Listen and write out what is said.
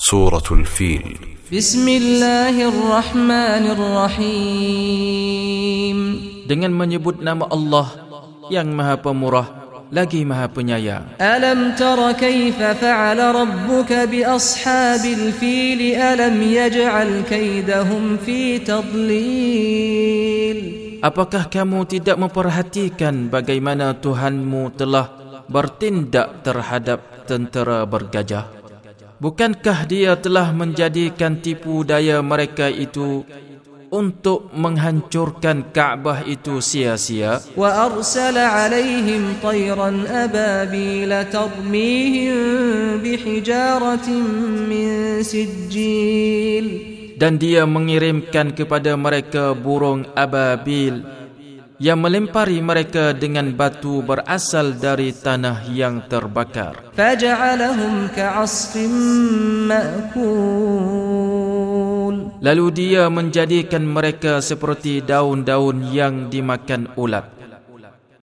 سورة الفيل بسم الله الرحمن الرحيم dengan menyebut nama Allah yang Maha Pemurah lagi Maha Penyayang. ألم تر كيف فعل ربك بأصحاب الفيل ألم يجعل كيدهم في تضليل Apakah kamu tidak memperhatikan bagaimana Tuhanmu telah bertindak terhadap tentera bergajah? bukankah dia telah menjadikan tipu daya mereka itu untuk menghancurkan Kaabah itu sia-sia? Wa arsala alaihim tayran ababila tarmihim bihijaratin min sijjil. Dan dia mengirimkan kepada mereka burung ababil yang melempari mereka dengan batu berasal dari tanah yang terbakar. Faja'alahum ka'asfim ma'kul. Lalu dia menjadikan mereka seperti daun-daun yang dimakan ulat.